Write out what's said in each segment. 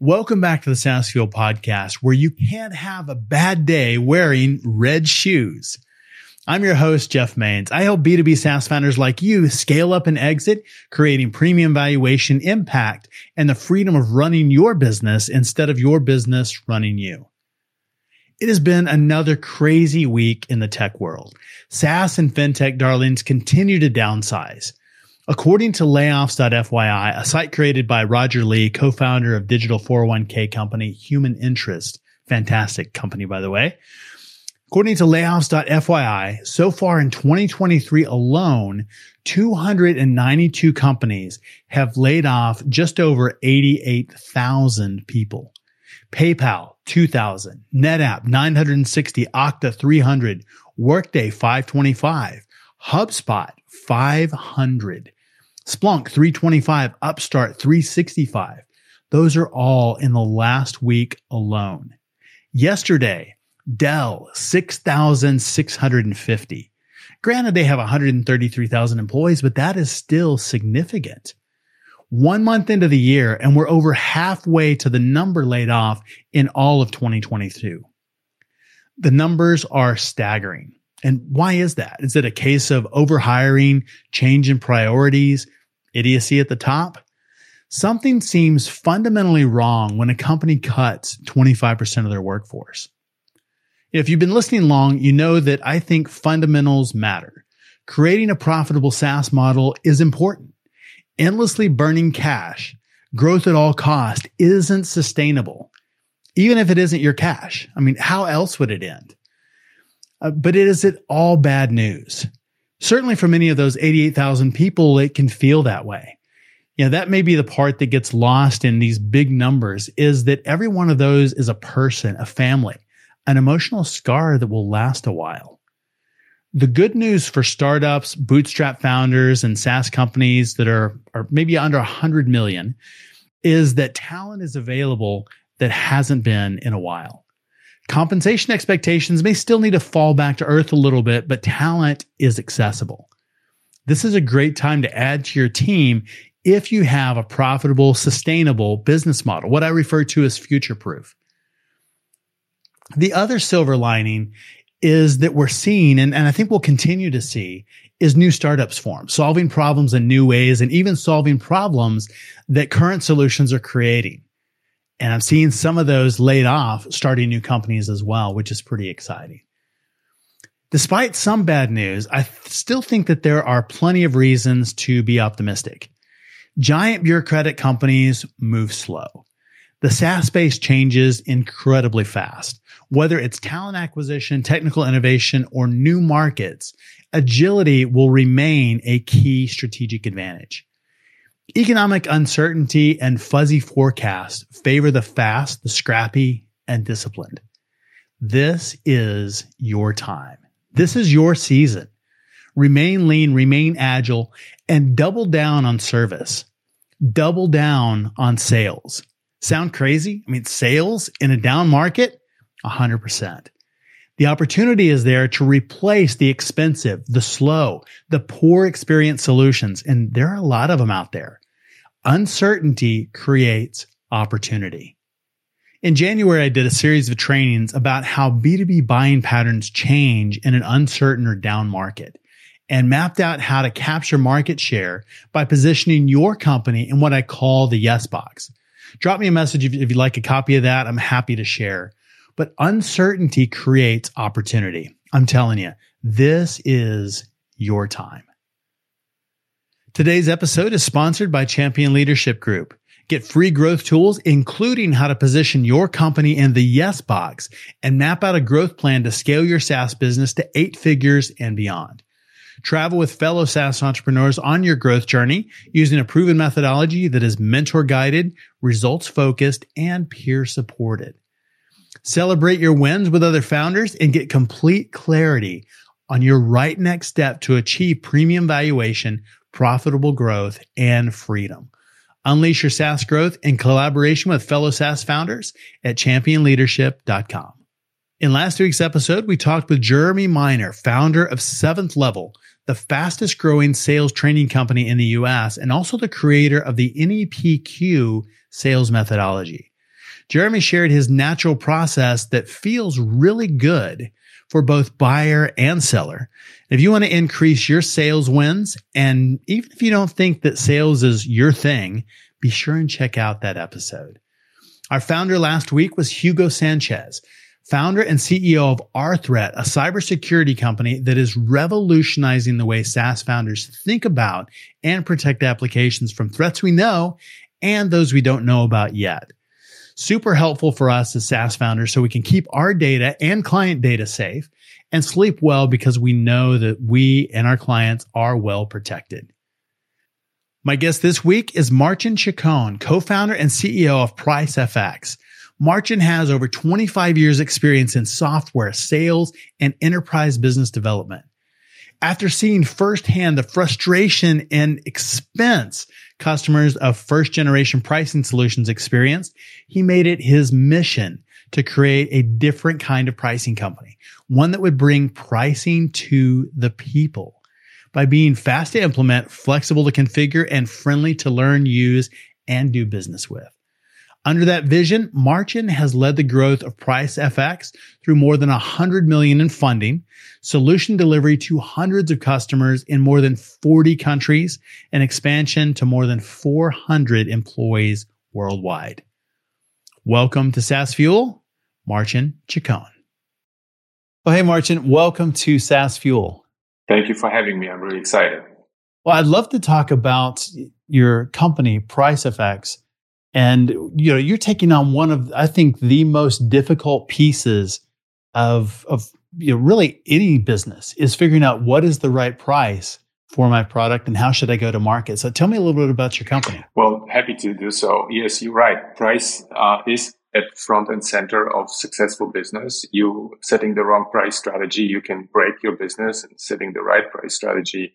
Welcome back to the SaaS Fuel podcast, where you can't have a bad day wearing red shoes. I'm your host, Jeff Mains. I help B2B SaaS founders like you scale up and exit, creating premium valuation, impact, and the freedom of running your business instead of your business running you. It has been another crazy week in the tech world. SaaS and fintech darlings continue to downsize. According to layoffs.fyi, a site created by Roger Lee, co-founder of digital 401k company Human Interest, fantastic company, by the way. According to layoffs.fyi, so far in 2023 alone, 292 companies have laid off just over 88,000 people. PayPal, 2000, NetApp, 960, Okta, 300, Workday, 525, HubSpot, 500. Splunk 325, Upstart 365. Those are all in the last week alone. Yesterday, Dell 6,650. Granted, they have 133,000 employees, but that is still significant. One month into the year, and we're over halfway to the number laid off in all of 2022. The numbers are staggering. And why is that? Is it a case of overhiring, change in priorities, idiocy at the top. Something seems fundamentally wrong when a company cuts 25% of their workforce. If you've been listening long, you know that I think fundamentals matter. Creating a profitable SaaS model is important. Endlessly burning cash, growth at all cost isn't sustainable. Even if it isn't your cash. I mean, how else would it end? Uh, but is it all bad news certainly for many of those 88,000 people, it can feel that way. You know, that may be the part that gets lost in these big numbers is that every one of those is a person, a family, an emotional scar that will last a while. The good news for startups, bootstrap founders, and SaaS companies that are, are maybe under 100 million is that talent is available that hasn't been in a while. Compensation expectations may still need to fall back to earth a little bit, but talent is accessible. This is a great time to add to your team if you have a profitable, sustainable business model, what I refer to as future proof. The other silver lining is that we're seeing, and, and I think we'll continue to see, is new startups form, solving problems in new ways and even solving problems that current solutions are creating. And I'm seeing some of those laid off starting new companies as well, which is pretty exciting. Despite some bad news, I still think that there are plenty of reasons to be optimistic. Giant bureaucratic companies move slow. The SaaS space changes incredibly fast. Whether it's talent acquisition, technical innovation, or new markets, agility will remain a key strategic advantage. Economic uncertainty and fuzzy forecasts favor the fast, the scrappy, and disciplined. This is your time. This is your season. Remain lean, remain agile, and double down on service. Double down on sales. Sound crazy? I mean, sales in a down market? 100%. The opportunity is there to replace the expensive, the slow, the poor experience solutions. And there are a lot of them out there. Uncertainty creates opportunity. In January, I did a series of trainings about how B2B buying patterns change in an uncertain or down market and mapped out how to capture market share by positioning your company in what I call the yes box. Drop me a message if, you'd like a copy of that. I'm happy to share. But uncertainty creates opportunity. I'm telling you, this is your time. Today's episode is sponsored by Champion Leadership Group. Get free growth tools, including how to position your company in the yes box and map out a growth plan to scale your SaaS business to eight figures and beyond. Travel with fellow SaaS entrepreneurs on your growth journey using a proven methodology that is mentor guided, results focused, and peer supported. Celebrate your wins with other founders and get complete clarity on your right next step to achieve premium valuation, profitable growth, and freedom. Unleash your SaaS growth in collaboration with fellow SaaS founders at championleadership.com. In last week's episode, we talked with Jeremy Miner, founder of Seventh Level, the fastest growing sales training company in the US, and also the creator of the NEPQ sales methodology. Jeremy shared his natural process that feels really good for both buyer and seller. If you want to increase your sales wins, and even if you don't think that sales is your thing, be sure and check out that episode. Our founder last week was Hugo Sanchez, founder and CEO of rThreat, a cybersecurity company that is revolutionizing the way SaaS founders think about and protect applications from threats we know and those we don't know about yet super helpful for us as SaaS founders so we can keep our data and client data safe and sleep well because we know that we and our clients are well protected. My guest this week is Marcin Cichon, co-founder and CEO of PriceFX. Marcin has over 25 years experience in software, sales, and enterprise business development. After seeing firsthand the frustration and expense customers of first generation pricing solutions experienced, he made it his mission to create a different kind of pricing company, one that would bring pricing to the people by being fast to implement, flexible to configure, and friendly to learn, use, and do business with. Under that vision, Marcin has led the growth of PriceFX through more than 100 million in funding, solution delivery to hundreds of customers in more than 40 countries, and expansion to more than 400 employees worldwide. Welcome to SaaS Fuel, Marcin Cichon. Well, hey, Marcin, welcome to SaaS Fuel. Thank you for having me. I'm really excited. Well, I'd love to talk about your company, PriceFX and you know, you're taking on one of I think the most difficult pieces of of you know, really any business is figuring out what is the right price for my product and how should I go to market. So tell me a little bit about your company. Well, happy to do so. Yes, you're right. Price uh, is at front and center of successful business. You setting the wrong price strategy, you can break your business, and setting the right price strategy,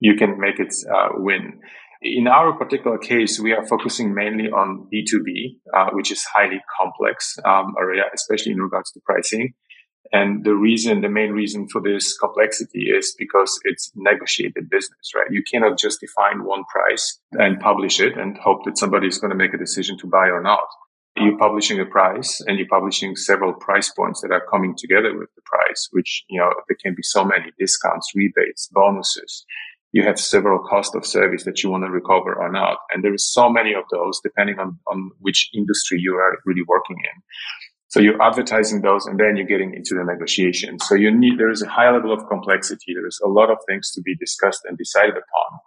you can make it uh, win. In our particular case, we are focusing mainly on B2B, uh, which is highly complex um, area, especially in regards to pricing. And the reason, the main reason for this complexity is because it's negotiated business, right? You cannot just define one price and publish it and hope that somebody is going to make a decision to buy or not. You're publishing a price and you're publishing several price points that are coming together with the price, which, you know, there can be so many discounts, rebates, bonuses you have several cost of service that you want to recover or not. And there is so many of those depending on, on which industry you are really working in. So you're advertising those and then you're getting into the negotiation. So you need, there is a high level of complexity. There is a lot of things to be discussed and decided upon.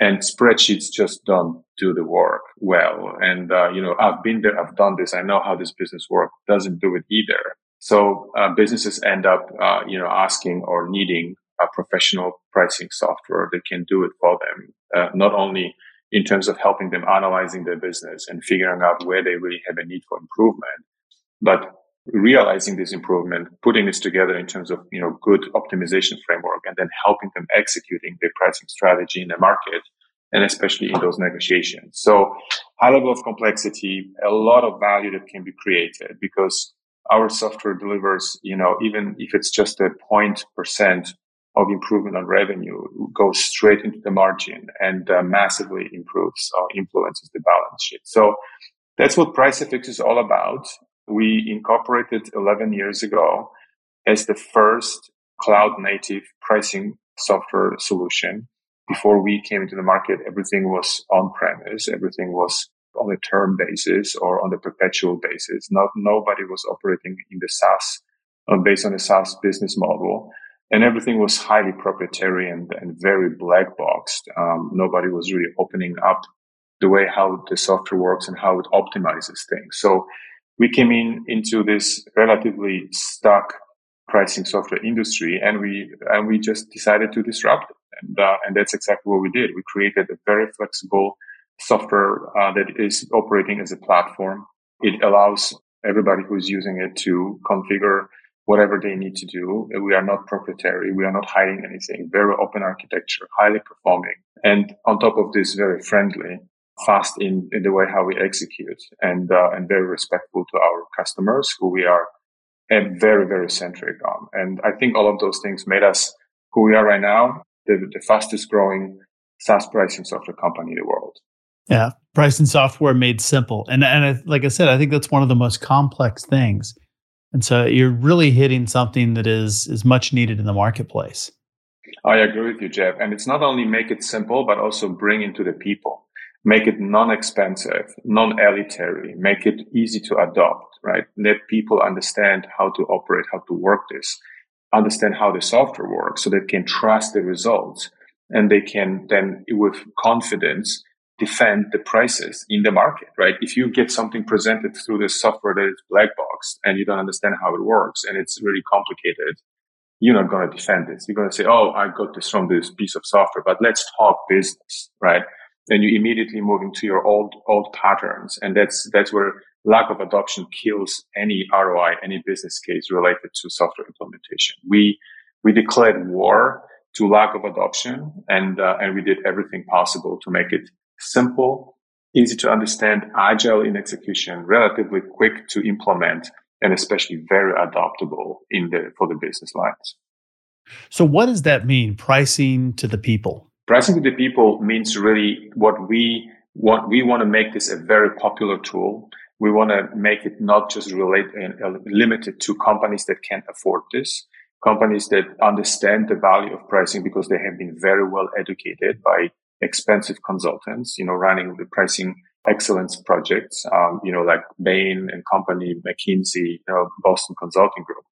And spreadsheets just don't do the work well. And, uh, you know, I've been there. I've done this. I know how this business works. Doesn't do it either. So uh, businesses end up, uh, you know, asking or needing a professional pricing software that can do it for them, uh, not only in terms of helping them analyzing their business and figuring out where they really have a need for improvement, but realizing this improvement, putting this together in terms of, you know, good optimization framework and then helping them executing their pricing strategy in the market and especially in those negotiations. So high level of complexity, a lot of value that can be created because our software delivers, you know, even if it's just a point percent of improvement on revenue goes straight into the margin and uh, massively improves or influences the balance sheet. So that's what PriceFX is all about. We incorporated 11 years ago as the first cloud native pricing software solution. Before we came into the market, everything was on premise. Everything was on a term basis or on the perpetual basis. Not, nobody was operating in the SaaS, uh, based on a SaaS business model and everything was highly proprietary and, and very black boxed. Um, nobody was really opening up the way how the software works and how it optimizes things. So we came in into this relatively stuck pricing software industry and we, and we just decided to disrupt it. And, uh, and that's exactly what we did. We created a very flexible software uh, that is operating as a platform. It allows everybody who's using it to configure whatever they need to do. We are not proprietary. We are not hiding anything. Very open architecture, highly performing. And on top of this, very friendly, fast in, in the way how we execute and, uh, and very respectful to our customers who we are very, very centric on. And I think all of those things made us who we are right now, the, the fastest growing SaaS pricing software company in the world. Yeah, pricing software made simple, and and I, like I said, I think that's one of the most complex things. And so you're really hitting something that is is much needed in the marketplace. I agree with you, Jeff. And it's not only make it simple, but also bring into the people, make it non-expensive, non-elitary, make it easy to adopt, right? Let people understand how to operate, how to work this, understand how the software works so they can trust the results and they can then with confidence defend the prices in the market, right? If you get something presented through the software that is black box and you don't understand how it works and it's really complicated, you're not going to defend this. You're going to say, Oh, I got this from this piece of software, but let's talk business, right? Then you immediately move into your old, old patterns. And that's, that's where lack of adoption kills any ROI, any business case related to software implementation. We, we declared war to lack of adoption and, uh, and we did everything possible to make it simple, easy to understand, agile in execution, relatively quick to implement, and especially very adaptable in the, for the business lines. So what does that mean? Pricing to the people? Pricing to the people means really what we want. We want to make this a very popular tool. We want to make it not just relate uh, limited to companies that can afford this, companies that understand the value of pricing because they have been very well educated by expensive consultants, you know, running the pricing excellence projects, um, you know, like Bain and Company, McKinsey, you know, Boston Consulting Group.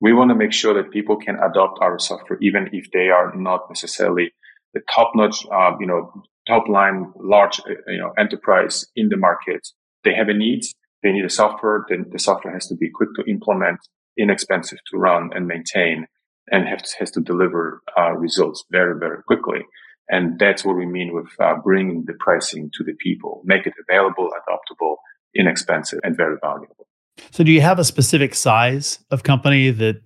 We want to make sure that people can adopt our software, even if they are not necessarily the top notch, uh, you know, top line large, uh, you know, enterprise in the market. They have a need. They need a software. Then the software has to be quick to implement, inexpensive to run and maintain, and has, has to deliver uh, results very, very quickly. And that's what we mean with uh, bringing the pricing to the people, make it available, adoptable, inexpensive, and very valuable. So, do you have a specific size of company that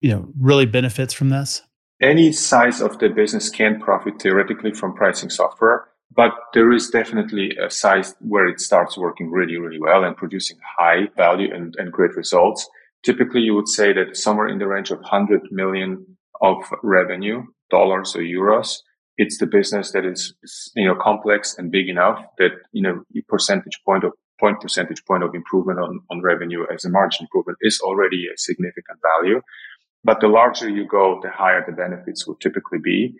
you know really benefits from this? Any size of the business can profit theoretically from pricing software, but there is definitely a size where it starts working really, really well and producing high value and, and great results. Typically, you would say that somewhere in the range of 100 million of revenue, dollars or euros, it's the business that is, you know, complex and big enough that, you know, percentage point of point percentage point of improvement on, on revenue as a margin improvement is already a significant value. But the larger you go, the higher the benefits will typically be.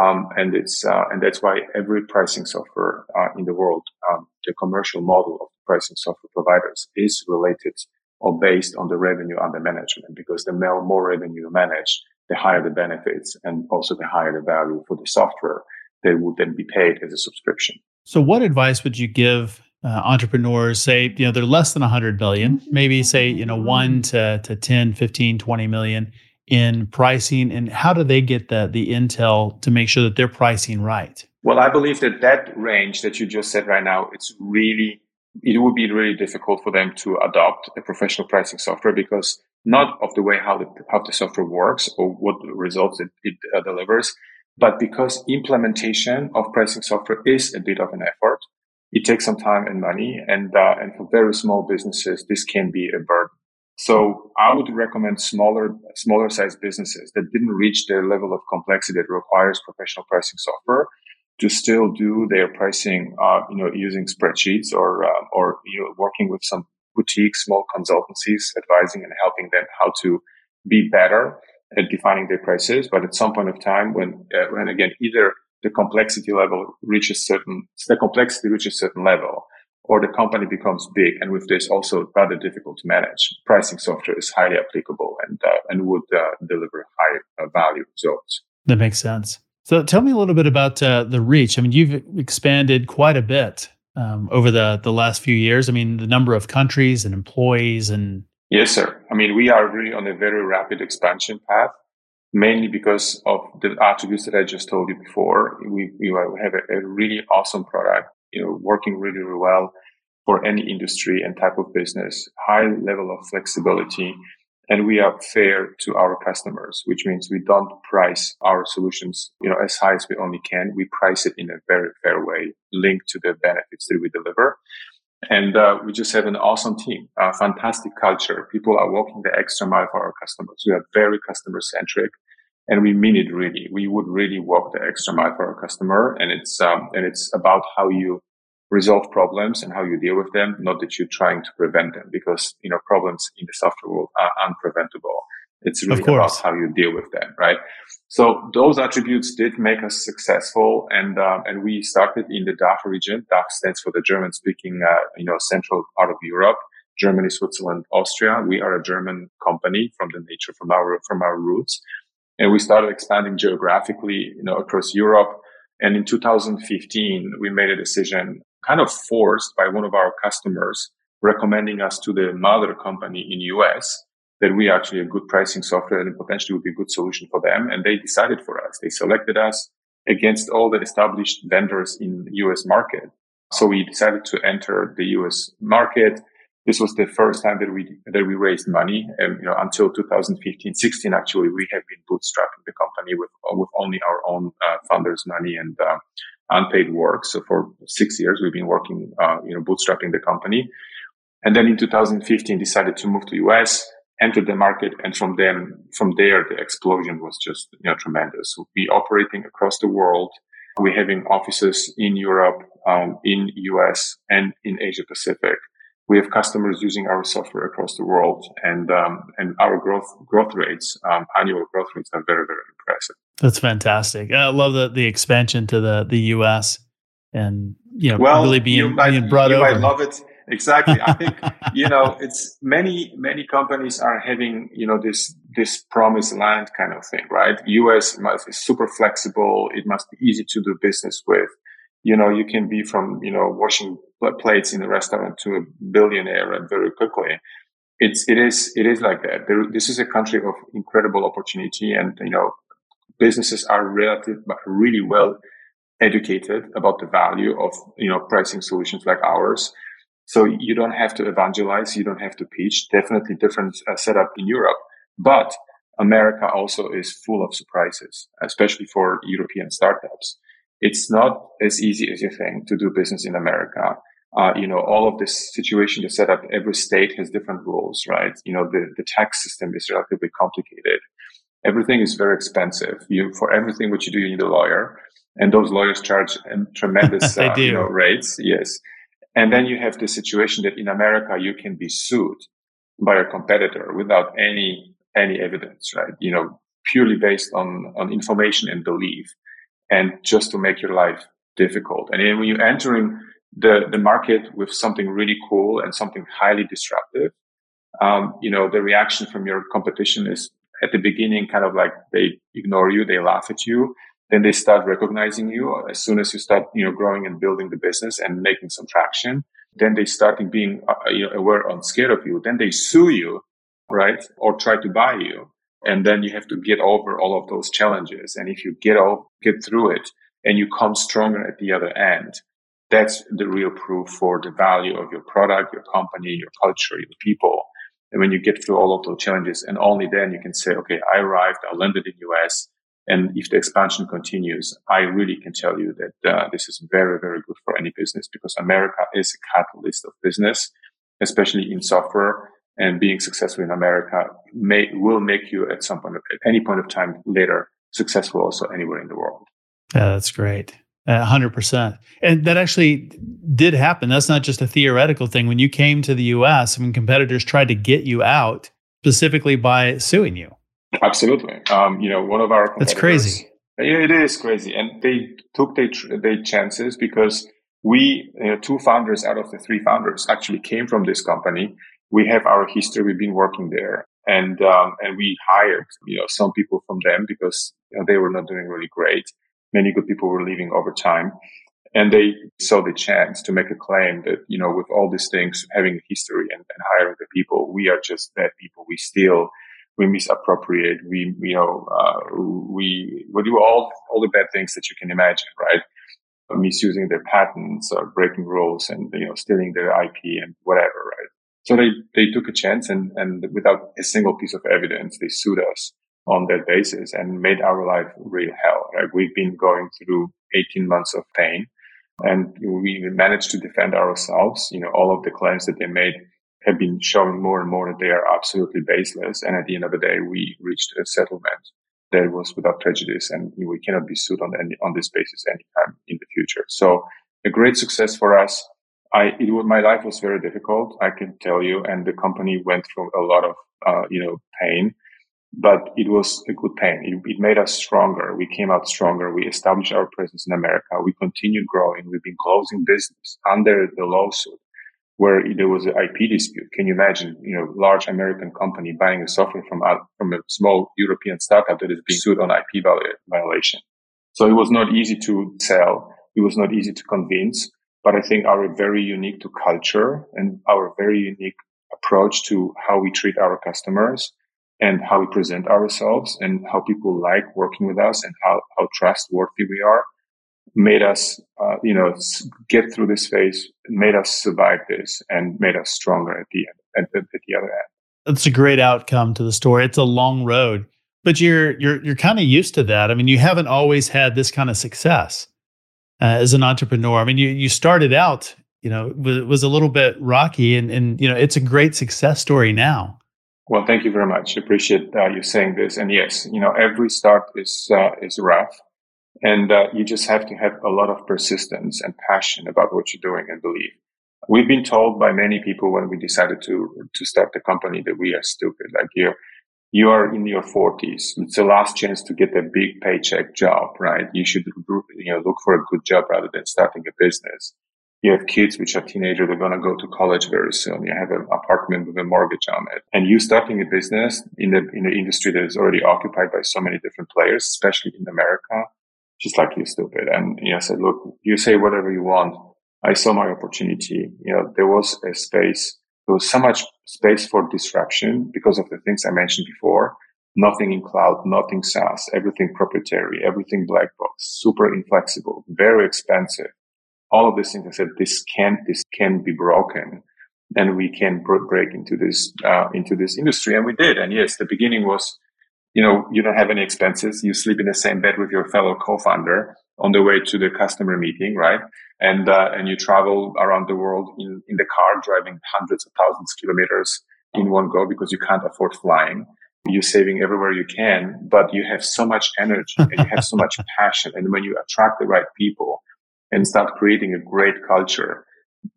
Um, and it's, uh, and that's why every pricing software uh, in the world, um, the commercial model of pricing software providers is related or based on the revenue under management because the more, more revenue you manage, the higher the benefits and also the higher the value for the software that would then be paid as a subscription. So, what advice would you give uh, entrepreneurs? Say, you know, they're less than 100 billion, maybe say, you know, 1 to, to 10, 15, 20 million in pricing. And how do they get the, the intel to make sure that they're pricing right? Well, I believe that that range that you just said right now, it's really, it would be really difficult for them to adopt a professional pricing software because not of the way how the how the software works or what results it, it uh, delivers, but because implementation of pricing software is a bit of an effort. It takes some time and money, and uh, and for very small businesses, this can be a burden. So I would recommend smaller smaller size businesses that didn't reach the level of complexity that requires professional pricing software to still do their pricing, uh, you know, using spreadsheets or uh, or you know, working with some boutique small consultancies advising and helping them how to be better at defining their prices. But at some point of time, when, uh, when again, either the complexity level reaches certain, the complexity reaches certain level, or the company becomes big, and with this also rather difficult to manage. Pricing software is highly applicable and uh, and would uh, deliver high uh, value results. That makes sense. So tell me a little bit about uh, the reach. I mean, you've expanded quite a bit um, over the the last few years? I mean, the number of countries and employees and yes, sir. I mean, we are really on a very rapid expansion path, mainly because of the attributes that I just told you before. We we have a, a really awesome product, you know, working really, really well for any industry and type of business, high level of flexibility, and we are fair to our customers, which means we don't price our solutions, you know, as high as we only can. We price it in a very fair way, linked to the benefits that we deliver. And uh, we just have an awesome team, a fantastic culture. People are walking the extra mile for our customers. We are very customer centric, and we mean it really. We would really walk the extra mile for our customer, and it's um, and it's about how you resolve problems and how you deal with them, not that you're trying to prevent them, because you know problems in the software world are unpreventable. It's really about how you deal with them, right? So those attributes did make us successful, and um, and we started in the DACH region. DACH stands for the German-speaking, uh, you know, central part of Europe. Germany, Switzerland, Austria. We are a German company from the nature, from our from our roots, and we started expanding geographically, you know, across Europe. And in 2015, we made a decision, kind of forced by one of our customers, recommending us to the mother company in US that we actually a good pricing software and potentially would be a good solution for them. And they decided for us. They selected us against all the established vendors in US market. So we decided to enter the US market. This was the first time that we, that we raised money. And, you know, until 2015, 16, actually, we have been bootstrapping the company with, with only our own uh, founders money and, uh, unpaid work. So for six years, we've been working, uh, you know, bootstrapping the company. And then in 2015, decided to move to US entered the market. And from then, from there, the explosion was just, you know, tremendous. So we operating across the world. We're having offices in Europe, um, in US and in Asia Pacific. We have customers using our software across the world and, um, and our growth, growth rates, um, annual growth rates are very, very impressive. That's fantastic. I love the, the expansion to the, the US and, you know, well, really being, you might, being brought you over. might love it exactly. I think, you know, it's many, many companies are having, you know, this, this promised land kind of thing, right? US must be super flexible. It must be easy to do business with. You know, you can be from, you know, washing plates in a restaurant to a billionaire and very quickly. It's, it is, it is like that. There, this is a country of incredible opportunity and, you know, businesses are relative, but really well educated about the value of, you know, pricing solutions like ours so you don't have to evangelize. You don't have to pitch. Definitely different uh, setup in Europe, but America also is full of surprises, especially for European startups. It's not as easy as you think to do business in America. Uh, you know, all of this situation, the setup, every state has different rules, right? You know, the, the tax system is relatively complicated. Everything is very expensive. You, for everything what you do, you need a lawyer and those lawyers charge tremendous, uh, you know, rates. Yes. And then you have the situation that in America, you can be sued by a competitor without any, any evidence, right? You know, purely based on, on information and belief and just to make your life difficult. And then when you're entering the, the market with something really cool and something highly disruptive, um, you know, the reaction from your competition is at the beginning kind of like they ignore you, they laugh at you then they start recognizing you as soon as you start, you know, growing and building the business and making some traction. Then they start being uh, you know, aware and scared of you. Then they sue you, right? Or try to buy you. And then you have to get over all of those challenges. And if you get out, get through it and you come stronger at the other end, that's the real proof for the value of your product, your company, your culture, your people. And when you get through all of those challenges and only then you can say, okay, I arrived, I landed in US and if the expansion continues, I really can tell you that uh, this is very, very good for any business because America is a catalyst of business, especially in software. And being successful in America may will make you at some point, at any point of time later, successful also anywhere in the world. Yeah, that's great. A hundred percent. And that actually did happen. That's not just a theoretical thing. When you came to the US, when competitors tried to get you out specifically by suing you. Absolutely. Um, you know, one of our That's crazy. Yeah, it is crazy. And they took their, their chances because we, you know, two founders out of the three founders actually came from this company. We have our history. We've been working there and, um, and we hired, you know, some people from them because you know, they were not doing really great. Many good people were leaving over time and they saw the chance to make a claim that, you know, with all these things, having a history and, and hiring the people, we are just bad people. We steal we misappropriate, we, you know, uh, we, we do all, all the bad things that you can imagine, right? misusing their patents or breaking rules and, you know, stealing their IP and whatever, right? So they, they took a chance and, and without a single piece of evidence, they sued us on that basis and made our life real hell, right? We've been going through 18 months of pain and we managed to defend ourselves. You know, all of the claims that they made have been showing more and more that they are absolutely baseless. And at the end of the day, we reached a settlement that was without prejudice and we cannot be sued on any, on this basis anytime in the future. So a great success for us. I, it was, my life was very difficult, I can tell you, and the company went through a lot of, uh, you know, pain, but it was a good pain. It, it made us stronger. We came out stronger. We established our presence in America. We continued growing. We've been closing business under the lawsuit where there was an IP dispute. Can you imagine, you know, large American company buying a software from a, from a small European startup that is being sued on IP violation? So it was not easy to sell. It was not easy to convince, but I think our very unique to culture and our very unique approach to how we treat our customers and how we present ourselves and how people like working with us and how, how trustworthy we are made us, uh, you know, get through this phase, made us survive this, and made us stronger at the end, at, at the other end. That's a great outcome to the story. It's a long road, but you're you're you're kind of used to that. I mean, you haven't always had this kind of success uh, as an entrepreneur. I mean, you you started out, you know, was, was a little bit rocky, and and you know, it's a great success story now. Well, thank you very much. Appreciate uh, you saying this. And yes, you know, every start is uh, is rough and uh, you just have to have a lot of persistence and passion about what you're doing and believe. We've been told by many people when we decided to to start the company that we are stupid. Like you, you are in your 40s. It's the last chance to get a big paycheck job, right? You should you know look for a good job rather than starting a business. You have kids which are teenagers. They're going to go to college very soon. You have an apartment with a mortgage on it, and you starting a business in the in the industry that is already occupied by so many different players, especially in America just like you stupid. And you know, I said, look, you say whatever you want. I saw my opportunity. You know, there was a space. There was so much space for disruption because of the things I mentioned before. Nothing in cloud, nothing SaaS, everything proprietary, everything black box, super inflexible, very expensive. All of these things. I said, this can, this can be broken and we can break into this, uh, into this industry. And we did. And yes, the beginning was, you know, you don't have any expenses. You sleep in the same bed with your fellow co-founder on the way to the customer meeting, right? And, uh, and you travel around the world in, in the car, driving hundreds of thousands of kilometers in one go because you can't afford flying. You're saving everywhere you can, but you have so much energy and you have so much passion. And when you attract the right people and start creating a great culture,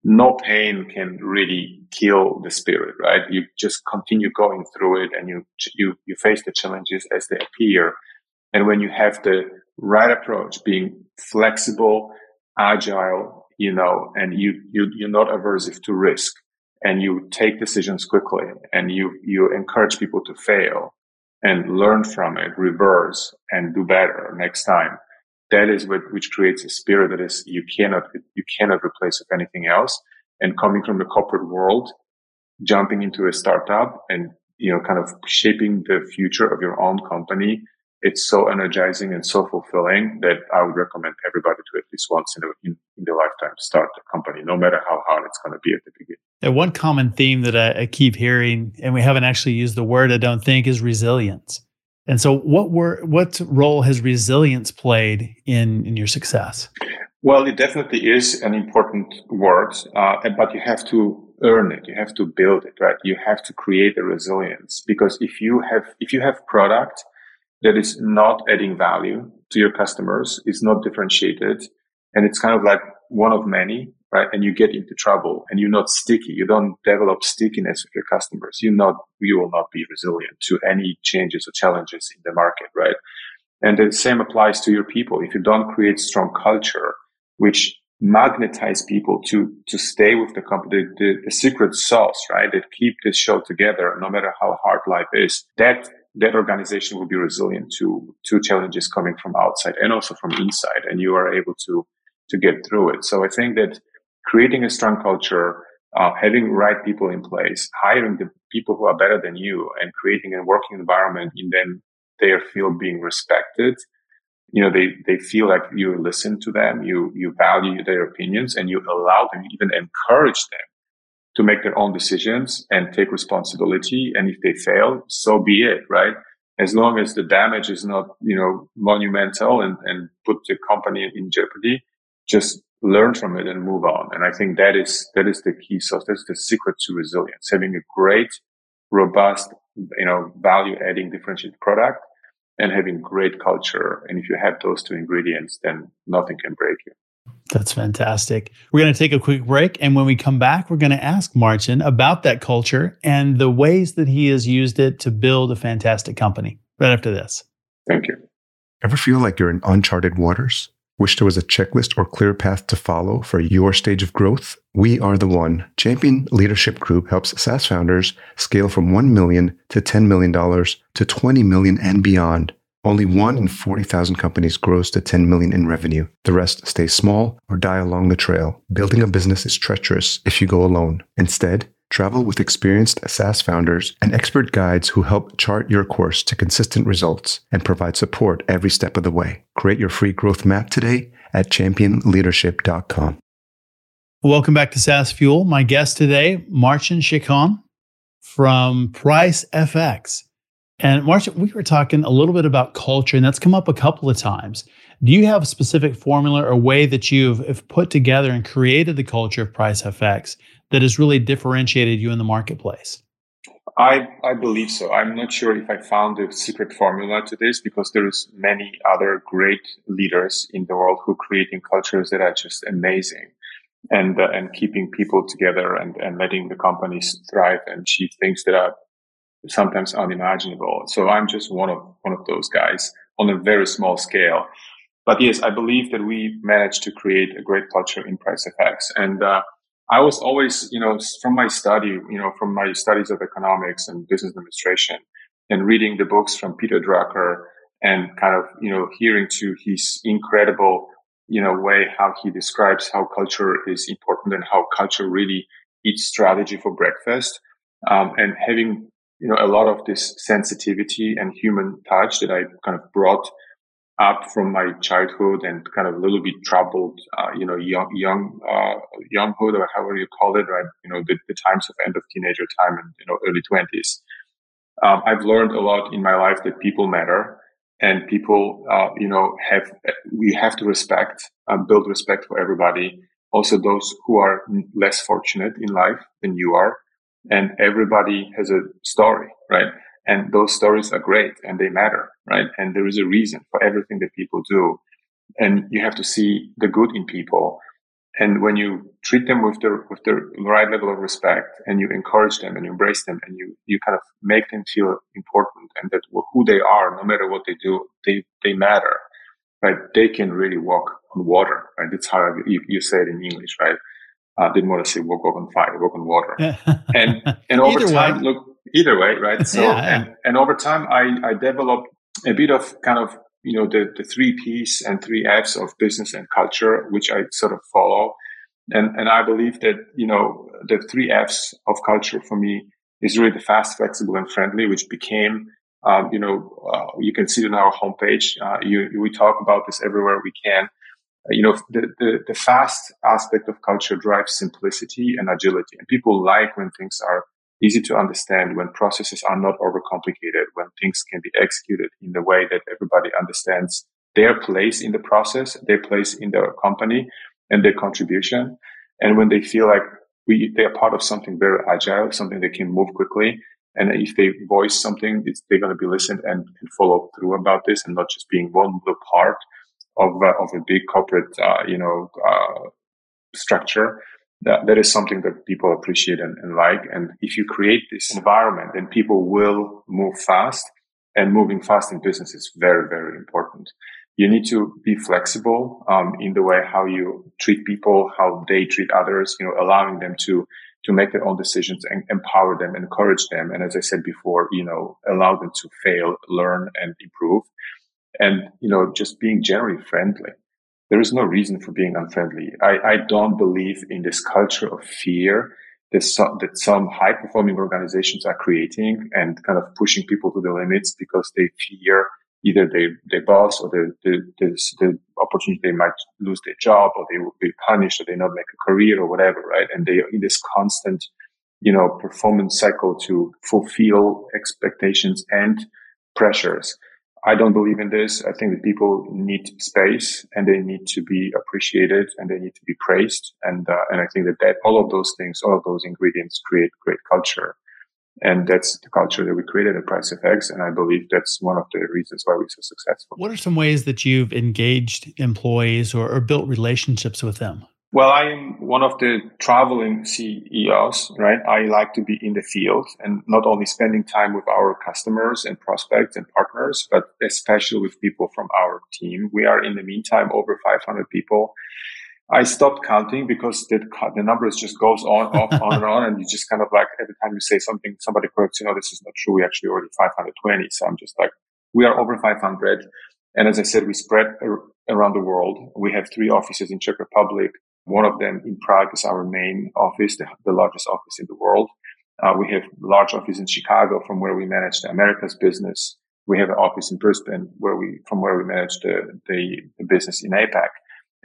no pain can really kill the spirit, right? You just continue going through it and you, you, you face the challenges as they appear. And when you have the right approach, being flexible, agile, you know, and you, you, you're not aversive to risk and you take decisions quickly and you, you encourage people to fail and learn from it, reverse and do better next time that is what which creates a spirit that is you cannot you cannot replace with anything else. And coming from the corporate world, jumping into a startup and you know kind of shaping the future of your own company, it's so energizing and so fulfilling that I would recommend everybody to at least once in, a, in, in their lifetime start a company, no matter how hard it's going to be at the beginning. And one common theme that I, I keep hearing, and we haven't actually used the word, I don't think, is resilience. And so, what were what role has resilience played in in your success? Well, it definitely is an important word, uh, but you have to earn it. You have to build it, right? You have to create a resilience because if you have if you have product that is not adding value to your customers, is not differentiated, and it's kind of like one of many, right? And you get into trouble and you're not sticky. You don't develop stickiness with your customers. You not, you will not be resilient to any changes or challenges in the market, right? And the same applies to your people. If you don't create strong culture, which magnetize people to, to stay with the company, the, the secret sauce, right? That keep this show together, no matter how hard life is, that that organization will be resilient to to challenges coming from outside and also from inside and you are able to to get through it so i think that creating a strong culture, uh, having right people in place, hiring the people who are better than you, and creating a working environment in them their field being respected you know, they, they feel like you listen to them, you, you value their opinions and you allow them, even encourage them to make their own decisions and take responsibility. And if they fail, so be it, right? As long as the damage is not, you know, monumental and, and put the company in jeopardy, just learn from it and move on. And I think that is, that is the key. So that's the secret to resilience, having a great, robust, you know, value adding differentiated product and having great culture. And if you have those two ingredients, then nothing can break you. That's fantastic. We're going to take a quick break. And when we come back, we're going to ask Martin about that culture and the ways that he has used it to build a fantastic company right after this. Thank you. Ever feel like you're in uncharted waters? Wish there was a checklist or clear path to follow for your stage of growth? We are the one. Champion Leadership Group helps SaaS founders scale from 1 million to $10 million to 20 million and beyond. Only one in 40,000 companies grows to 10 million in revenue. The rest stay small or die along the trail. Building a business is treacherous if you go alone. Instead, travel with experienced SaaS founders and expert guides who help chart your course to consistent results and provide support every step of the way. Create your free growth map today at championleadership.com. Welcome back to SaaS Fuel. My guest today, Marcin Cichon from Price FX. And Marcin, we were talking a little bit about culture, and that's come up a couple of times. Do you have a specific formula or way that you've put together and created the culture of Price FX that has really differentiated you in the marketplace? I, I believe so. I'm not sure if I found a secret formula to this because there's many other great leaders in the world who creating cultures that are just amazing and uh, and keeping people together and, and letting the companies thrive and achieve things that are sometimes unimaginable. So I'm just one of one of those guys on a very small scale. But yes, I believe that we managed to create a great culture in Price PriceFX. And uh, I was always, you know, from my study, you know, from my studies of economics and business administration and reading the books from Peter Drucker and kind of, you know, hearing to his incredible, you know, way how he describes how culture is important and how culture really eats strategy for breakfast. Um, and having you know, a lot of this sensitivity and human touch that I kind of brought up from my childhood and kind of a little bit troubled, uh, you know, young, young, uh, younghood or however you call it, right? You know, the, the times of end of teenager time and, you know, early twenties. Um, I've learned a lot in my life that people matter and people, uh, you know, have, we have to respect, uh, build respect for everybody. Also those who are less fortunate in life than you are and everybody has a story, right? And those stories are great and they matter, right? And there is a reason for everything that people do. And you have to see the good in people. And when you treat them with the, with the right level of respect and you encourage them and you embrace them and you, you kind of make them feel important and that who they are, no matter what they do, they, they matter, right? They can really walk on water, right? That's how you, you say it in English, right? uh, didn't want to say walk on fire, walk on water. and and over time, way. look either way, right? So yeah, and and over time, I I developed a bit of kind of you know the the three P's and three F's of business and culture, which I sort of follow. And and I believe that you know the three F's of culture for me is really the fast, flexible, and friendly, which became um, you know, uh, you can see it on our homepage. Uh, you, we talk about this everywhere we can you know, the, the, the, fast aspect of culture drives simplicity and agility. And people like when things are easy to understand, when processes are not overcomplicated, when things can be executed in the way that everybody understands their place in the process, their place in the company and their contribution. And when they feel like we, they are part of something very agile, something that can move quickly. And if they voice something, they're going to be listened and, and follow through about this and not just being one little part of, uh, of a big corporate, uh, you know, uh, structure. That, that is something that people appreciate and, and like. And if you create this environment, then people will move fast and moving fast in business is very, very important. You need to be flexible um, in the way how you treat people, how they treat others. You know, allowing them to to make their own decisions and empower them, encourage them, and as I said before, you know, allow them to fail, learn, and improve and you know just being generally friendly there is no reason for being unfriendly i, I don't believe in this culture of fear that some, that some high performing organizations are creating and kind of pushing people to the limits because they fear either their, their boss or the, the, the, the opportunity they might lose their job or they will be punished or they not make a career or whatever, right? And they are in this constant, you know, performance cycle to fulfill expectations and pressures. I don't believe in this. I think that people need space and they need to be appreciated and they need to be praised. And, uh, and I think that, that all of those things, all of those ingredients create great culture. And that's the culture that we created at Price PriceFX. And I believe that's one of the reasons why we're so successful. What are some ways that you've engaged employees or, or built relationships with them? Well, I am one of the traveling CEOs, right? I like to be in the field and not only spending time with our customers and prospects and partners, but especially with people from our team. We are in the meantime over 500 people. I stopped counting because the, the numbers just goes on, off, on and on. And you just kind of like every time you say something, somebody corrects, you know, this is not true. We actually already 520. So I'm just like, we are over 500. And as I said, we spread around the world. We have three offices in Czech Republic, one of them in Prague is our main office, the, the largest office in the world. Uh, we have large office in Chicago from where we manage the Americas business. We have an office in Brisbane where we, from where we manage the, the, the business in APAC.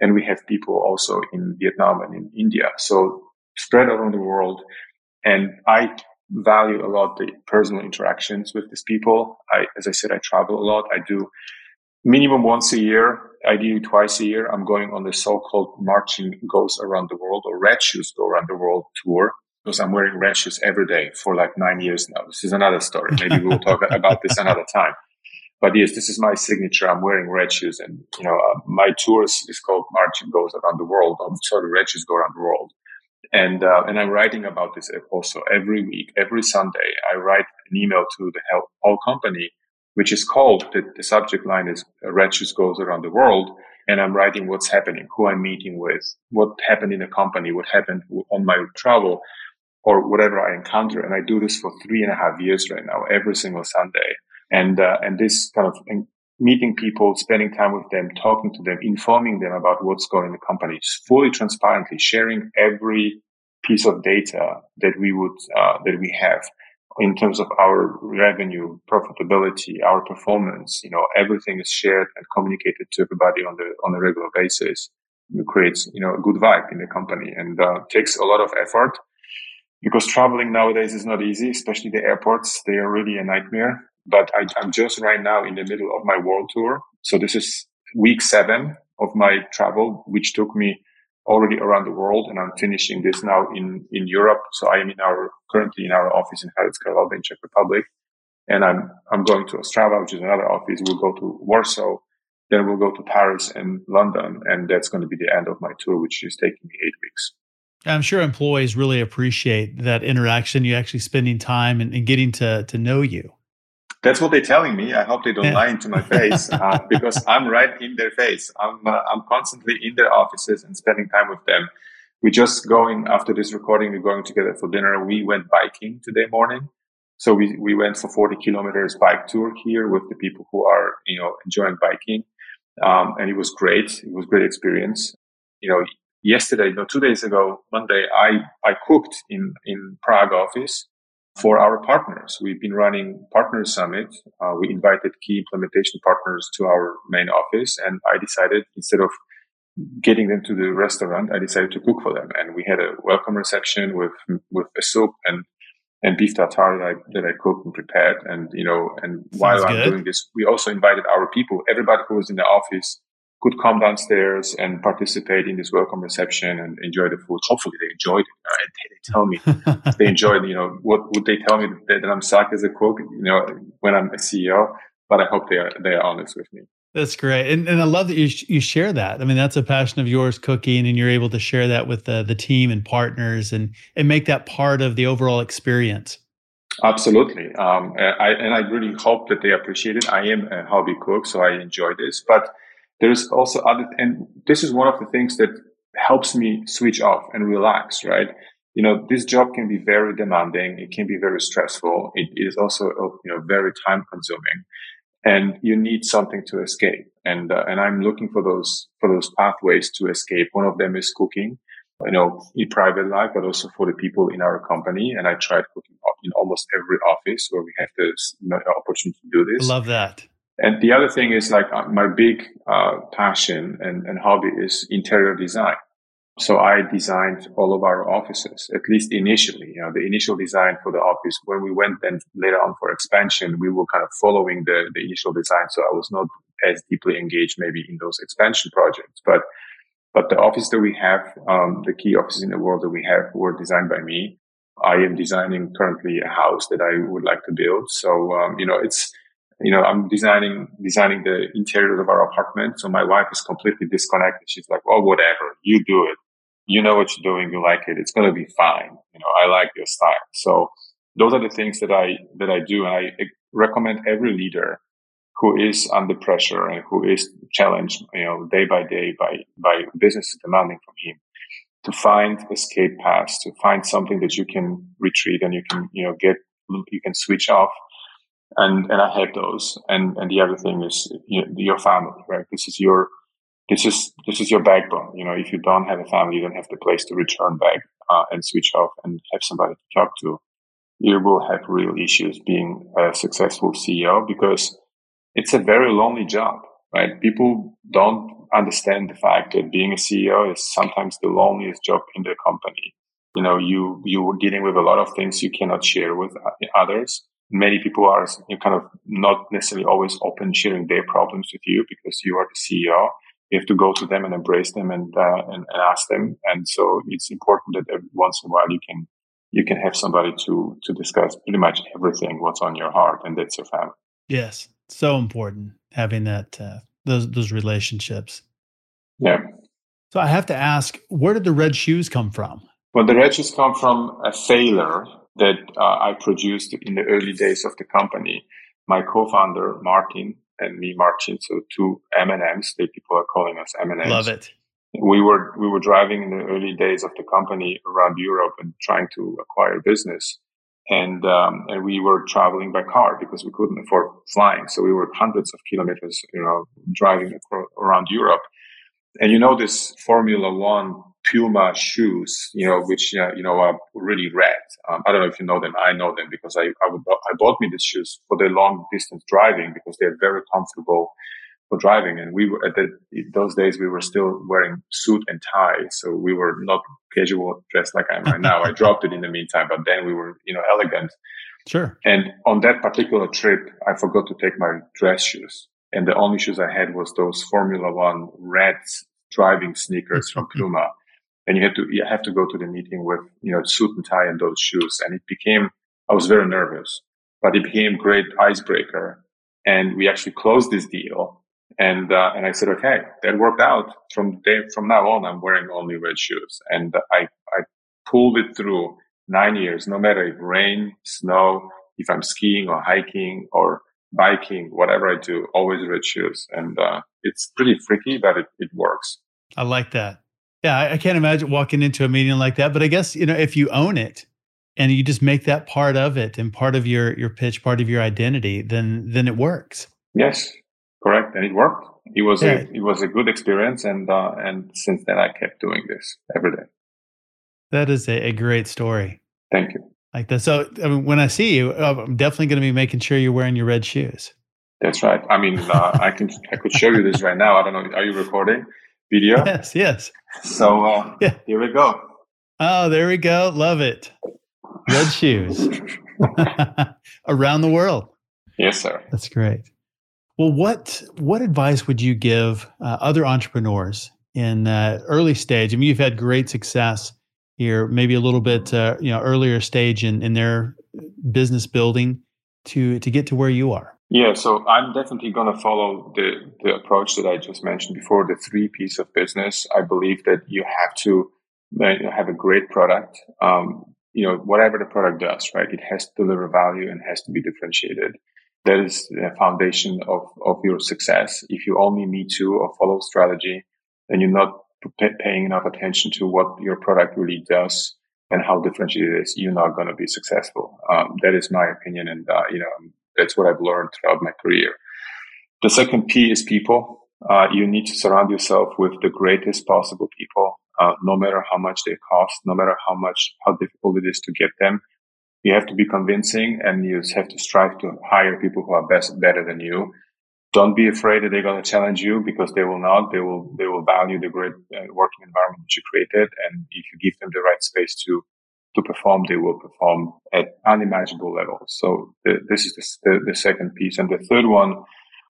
And we have people also in Vietnam and in India. So spread around the world. And I value a lot the personal interactions with these people. I, as I said, I travel a lot. I do minimum once a year, ideally twice a year, I'm going on the so-called Marcin goes around the world or red shoes go around the world tour because I'm wearing red shoes every day for like nine years now. This is another story. Maybe we'll talk about this another time. But yes, this is my signature. I'm wearing red shoes and, you know, uh, my tour is called Marcin goes around the world. I'm sorry, red shoes go around the world. And, uh, and I'm writing about this also every week, every Sunday. I write an email to the whole company which is called the, the subject line is Red Shoes Goes Around the World. And I'm writing what's happening, who I'm meeting with, what happened in the company, what happened on my travel or whatever I encounter. And I do this for three and a half years right now, every single Sunday. And, uh, and this kind of meeting people, spending time with them, talking to them, informing them about what's going in the company, fully transparently sharing every piece of data that we would, uh, that we have in terms of our revenue, profitability, our performance, you know, everything is shared and communicated to everybody on the, on a regular basis. It creates, you know, a good vibe in the company and uh, takes a lot of effort because traveling nowadays is not easy, especially the airports. They are really a nightmare. But I, I'm just right now in the middle of my world tour. So this is week seven of my travel, which took me already around the world and I'm finishing this now in, in Europe. So I am in our, currently in our office in Hradec Králové in Czech Republic. And I'm, I'm going to Ostrava, which is another office. We'll go to Warsaw. Then we'll go to Paris and London. And that's going to be the end of my tour, which is taking me eight weeks. I'm sure employees really appreciate that interaction, you actually spending time and, and getting to, to know you. That's what they're telling me. I hope they don't lie into my face uh, because I'm right in their face. I'm uh, I'm constantly in their offices and spending time with them. We're just going after this recording. We're going together for dinner. We went biking today morning, so we we went for 40 kilometers bike tour here with the people who are you know enjoying biking, um, and it was great. It was great experience. You know, yesterday, no, two days ago, Monday, I I cooked in in Prague office for our partners. We've been running Partner Summit. Uh, we invited key implementation partners to our main office, and I decided instead of getting them to the restaurant, I decided to cook for them. And we had a welcome reception with with a soup and and beef tartare that I, that I cooked and prepared. And you know, and Sounds while I'm doing this, we also invited our people, everybody who was in the office could come downstairs and participate in this welcome reception and enjoy the food. Hopefully they enjoyed it. Uh, they, they, tell me they enjoyed, you know, what would they tell me that, that I'm suck as a cook, you know, when I'm a CEO, but I hope they are, they are honest with me. That's great. And, and I love that you, sh- you share that. I mean, that's a passion of yours cooking and you're able to share that with the, the team and partners and, and make that part of the overall experience. Absolutely. Um, I, and I really hope that they appreciate it. I am a hobby cook, so I enjoy this, but there's also other, and this is one of the things that helps me switch off and relax, right? You know, this job can be very demanding. It can be very stressful. It is also, you know, very time consuming and you need something to escape. And, uh, and I'm looking for those, for those pathways to escape. One of them is cooking, you know, in private life, but also for the people in our company. And I tried cooking in almost every office where we have this opportunity to do this. Love that And the other thing is like uh, my big uh, passion and, and hobby is interior design. So I designed all of our offices, at least initially, you know, the initial design for the office. When we went then later on for expansion, we were kind of following the, the initial design. So I was not as deeply engaged maybe in those expansion projects, but, but the office that we have, um, the key offices in the world that we have were designed by me. I am designing currently a house that I would like to build. So, um, you know, it's, you know, I'm designing, designing the interior of our apartment. So my wife is completely disconnected. She's like, Oh, whatever, you do it you know what you're doing, you like it, it's going to be fine. You know, I like your style. So those are the things that I, that I do. And I recommend every leader who is under pressure and who is challenged, you know, day by day by, by business demanding from him to find escape paths, to find something that you can retreat and you can, you know, get, you can switch off. And, and I have those. And, and the other thing is you know, your family, right? This is your, this is this is your backbone. You know, if you don't have a family, you don't have the place to return back uh, and switch off and have somebody to talk to. You will have real issues being a successful CEO because it's a very lonely job, right? People don't understand the fact that being a CEO is sometimes the loneliest job in the company. You know, you you are dealing with a lot of things you cannot share with others. Many people are kind of not necessarily always open sharing their problems with you because you are the CEO you have to go to them and embrace them and, uh, and, and ask them. And so it's important that every once in a while you can you can have somebody to to discuss pretty much everything what's on your heart, and that's your family. Yes, so important having that uh, those those relationships. Yeah. So I have to ask, where did the red shoes come from? Well, the red shoes come from a failure that uh, I produced in the early days of the company. My co-founder Martin and me Marcin. So two M&Ms. They people are calling us M&Ms. Love it. We were we were driving in the early days of the company around Europe and trying to acquire business, and um, and we were traveling by car because we couldn't afford flying. So we were hundreds of kilometers, you know, driving around Europe. And you know this Formula One Puma shoes, you know, which uh, you know are really red. Um, I don't know if you know them. I know them because I I, would, I bought me these shoes for the long distance driving because they're very comfortable for driving. And we were at the, those days we were still wearing suit and tie, so we were not casual dressed like I am right now. I dropped it in the meantime, but then we were you know elegant. Sure. And on that particular trip, I forgot to take my dress shoes. And the only shoes I had was those Formula One red driving sneakers from Puma and you had to you have to go to the meeting with you know suit and tie and those shoes. And it became i was very nervous but it became great icebreaker. And we actually closed this deal. And uh, and i said okay that worked out. From day from now on i'm wearing only red shoes. And i i pulled it through nine years no matter if rain snow if i'm skiing or hiking or biking whatever i do always red shoes. And uh, it's pretty freaky but it, it works. I like that yeah, I can't imagine walking into a meeting like that. But I guess you know if you own it and you just make that part of it and part of your your pitch, part of your identity, then then it works. Yes, correct, and it worked. It was yeah. a it was a good experience, and uh, and since then I kept doing this every day. That is a, a great story. Thank you. Like that. So I mean, when I see you, I'm definitely going to be making sure you're wearing your red shoes. That's right. I mean, uh, I can I could show you this right now. I don't know. Are you recording? Video. Yes, yes. So uh, yeah. here we go. Oh, there we go. Love it. Red shoes around the world. Yes, sir. That's great. Well, what what advice would you give uh, other entrepreneurs in uh, early stage? I mean, you've had great success here, maybe a little bit uh, you know earlier stage in in their business building to to get to where you are. Yeah, so I'm definitely going to follow the, the approach that I just mentioned before, the three piece of business. I believe that you have to have a great product. Um, you know, whatever the product does, right? It has to deliver value and has to be differentiated. That is the foundation of, of your success. If you only need to or follow strategy, then you're not paying enough attention to what your product really does and how differentiated it is, you're not going to be successful. Um, that is my opinion. And, uh, you know, that's what I've learned throughout my career. The second P is people. Uh, you need to surround yourself with the greatest possible people, uh, no matter how much they cost, no matter how much, how difficult it is to get them. You have to be convincing and you have to strive to hire people who are best, better than you. don't be afraid that they're going to challenge you because they will not. They will they will value the great uh, working environment that you created, and if you give them the right space to to perform, they will perform at unimaginable levels. So the, this is the, the, second piece, and the third one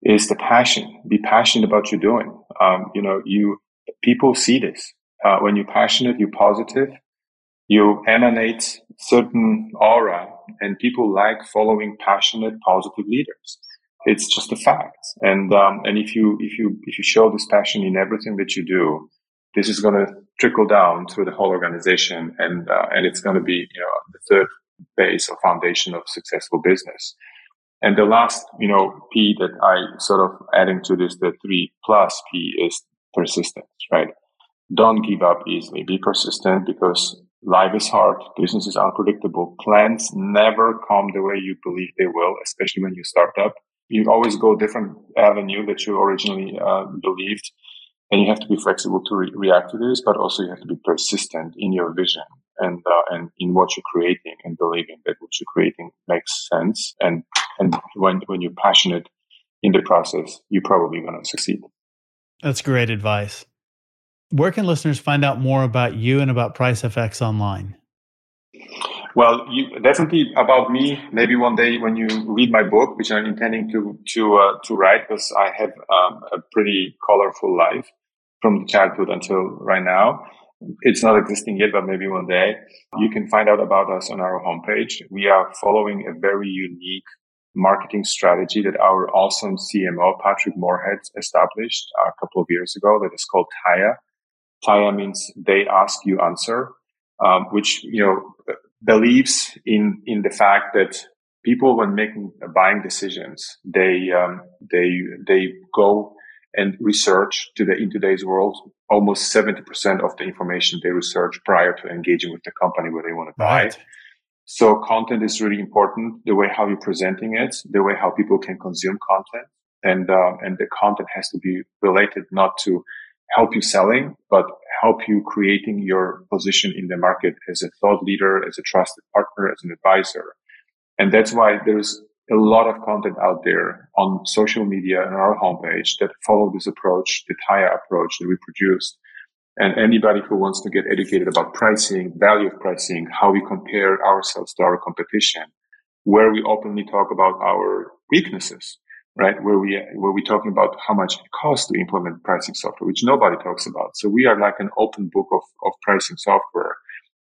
is the passion. Be passionate about you're doing. Um, you know, you people see this uh, when you're passionate, you're positive, you emanate certain aura, and people like following passionate, positive leaders. It's just a fact. And, um, and if you, if you, if you show this passion in everything that you do, this is going to trickle down through the whole organization and, uh, and it's going to be, you know, the third base or foundation of successful business. And the last, you know, P that I sort of adding to this, the three plus P is persistence, right? Don't give up easily. Be persistent because life is hard. Business is unpredictable. Plans never come the way you believe they will, especially when you start up you always go different avenue that you originally uh, believed and you have to be flexible to re- react to this but also you have to be persistent in your vision and uh, and in what you're creating and believing that what you're creating makes sense. And and when when you're passionate in the process you're probably going to succeed. That's great advice. Where can listeners find out more about you and about pricefx online? Well, you, definitely about me. Maybe one day when you read my book, which I'm intending to to uh, to write, because I have um, a pretty colorful life from childhood until right now. It's not existing yet, but maybe one day you can find out about us on our homepage. We are following a very unique marketing strategy that our awesome CMO Patrick Moorhead established a couple of years ago. That is called TAYA. TAYA means they ask you answer. Um, which you know believes in in the fact that people when making buying decisions they um, they they go and research to the in today's world almost 70% of the information they research prior to engaging with the company where they want to buy right. so content is really important the way how you're presenting it the way how people can consume content and uh, and the content has to be related not to help you selling, but help you creating your position in the market as a thought leader, as a trusted partner, as an advisor. And that's why there's a lot of content out there on social media and our homepage that follow this approach, the TAYA approach that we produced. And anybody who wants to get educated about pricing, value of pricing, how we compare ourselves to our competition, where we openly talk about our weaknesses, right? Where we where we talking about how much it costs to implement pricing software, which nobody talks about. So we are like an open book of of pricing software,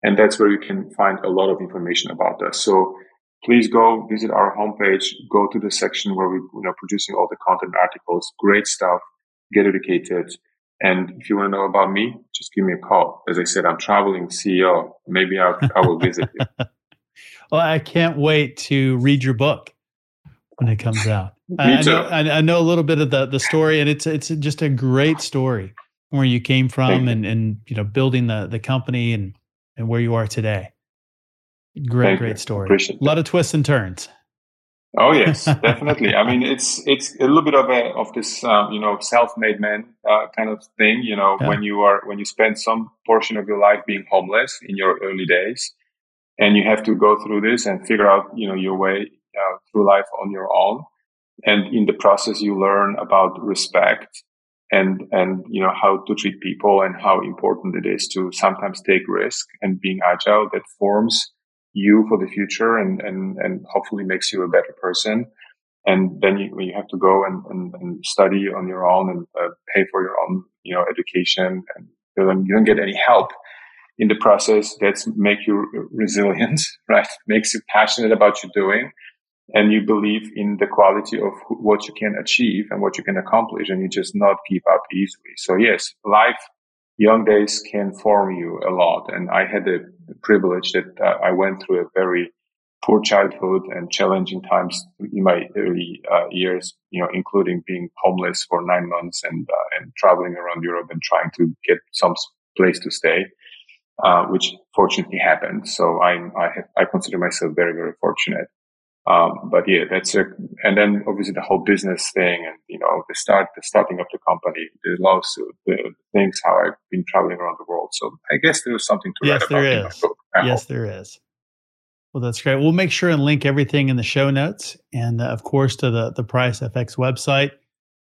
and that's where you can find a lot of information about us. So please go visit our homepage, go to the section where we you know producing all the content articles, great stuff. Get educated. And if you want to know about me, just give me a call. As I said, I'm traveling CEO. Maybe I, I will visit you. well, I can't wait to read your book when it comes out. I, know, I, know, a little bit of the, the story, and it's it's just a great story where you came from, and and you know building the the company and and where you are today. Great, Thank great you. story. Appreciate a lot of twists and turns. Oh yes, definitely. I mean, it's it's a little bit of a of this um, you know self-made man uh, kind of thing. You know, yeah. when you are when you spend some portion of your life being homeless in your early days, and you have to go through this and figure out you know your way uh, through life on your own and in the process you learn about respect and and you know how to treat people and how important it is to sometimes take risk and being agile that forms you for the future and and and hopefully makes you a better person. And then you, you have to go and, and, and study on your own and uh, pay for your own you know education. And you don't, you don't get any help in the process that's make you resilient right? Makes you passionate about you're doing. And you believe in the quality of what you can achieve and what you can accomplish and you just not give up easily. So yes, life, young days can form you a lot. And I had the privilege that uh, I went through a very poor childhood and challenging times in my early uh, years, you know, including being homeless for nine months and, uh, and traveling around Europe and trying to get some place to stay. Uh, which fortunately happened. So I, I, have, I consider myself very, very fortunate. Um, but yeah, that's a, and then obviously the whole business thing and, you know, the start, the starting of the company, the lawsuit, the things, how I've been traveling around the world. So I guess there was something to yes, write there about. Is. Yes, hope. there is. Well, that's great. We'll make sure and link everything in the show notes and uh, of course to the, the Price FX website.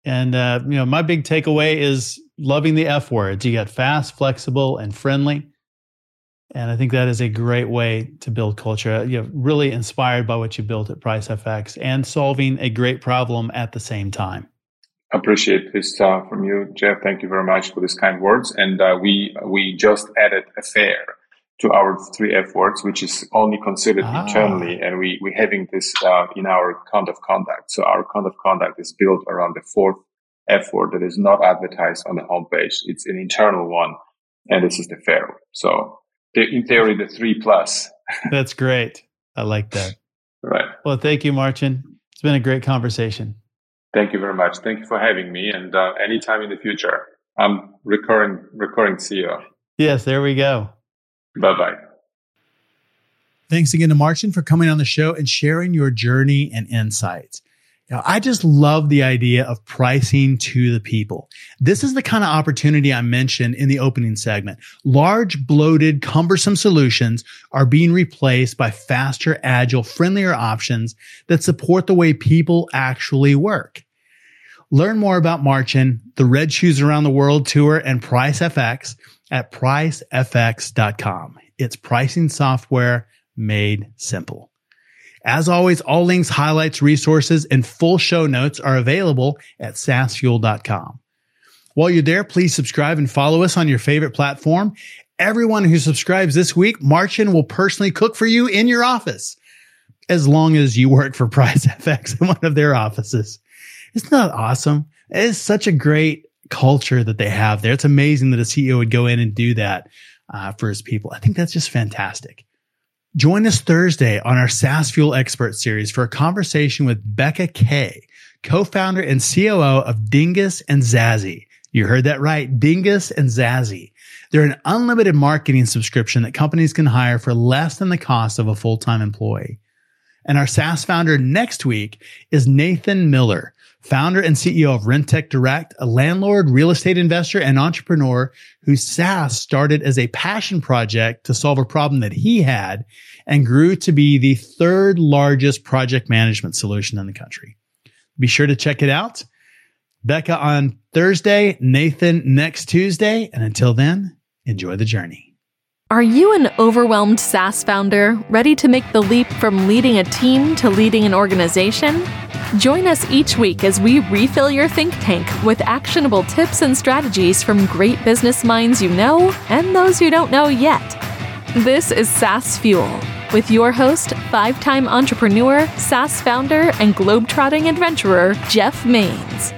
And uh, you know, my big takeaway is loving the F words. You got fast, flexible, and friendly. And I think that is a great way to build culture. You know, really inspired by what you built at PriceFX and solving a great problem at the same time. Appreciate this uh, from you, Jeff. Thank you very much for these kind words. And uh, we we just added a fair to our three F words, which is only considered ah. internally, and we we having this uh, in our code of conduct. So our code of conduct is built around the fourth F word that is not advertised on the homepage. It's an internal one, and this is the fair. So in theory, the three plus. That's great. I like that. Right. Well, thank you, Marcin. It's been a great conversation. Thank you very much. Thank you for having me. And uh, anytime in the future, I'm recurring recurring CEO. Yes, there we go. Bye bye. Thanks again to Marcin for coming on the show and sharing your journey and insights. Now, I just love the idea of pricing to the people. This is the kind of opportunity I mentioned in the opening segment. Large, bloated, cumbersome solutions are being replaced by faster, agile, friendlier options that support the way people actually work. Learn more about Marcin, the Red Shoes Around the World Tour, and PriceFX at pricefx.com. It's pricing software made simple. As always, all links, highlights, resources, and full show notes are available at saasfuel.com. While you're there, please subscribe and follow us on your favorite platform. Everyone who subscribes this week, Marcin will personally cook for you in your office, as long as you work for Price FX in one of their offices. Isn't that awesome? It is such a great culture that they have there. It's amazing that a CEO would go in and do that uh, for his people. I think that's just fantastic. Join us Thursday on our SaaS Fuel Expert series for a conversation with Becca Kay, co-founder and COO of Dingus and Zazie. You heard that right. Dingus and Zazie. They're an unlimited marketing subscription that companies can hire for less than the cost of a full-time employee. And our SaaS founder next week is Nathan Miller, founder and CEO of Rentec Direct, a landlord, real estate investor, and entrepreneur whose SaaS started as a passion project to solve a problem that he had and grew to be the third largest project management solution in the country. Be sure to check it out. Becca on Thursday, Nathan next Tuesday. And until then, enjoy the journey. Are you an overwhelmed SaaS founder ready to make the leap from leading a team to leading an organization? Join us each week as we refill your think tank with actionable tips and strategies from great business minds you know and those you don't know yet. This is SaaS Fuel with your host, five time entrepreneur, SaaS founder, and globetrotting adventurer, Jeff Mains.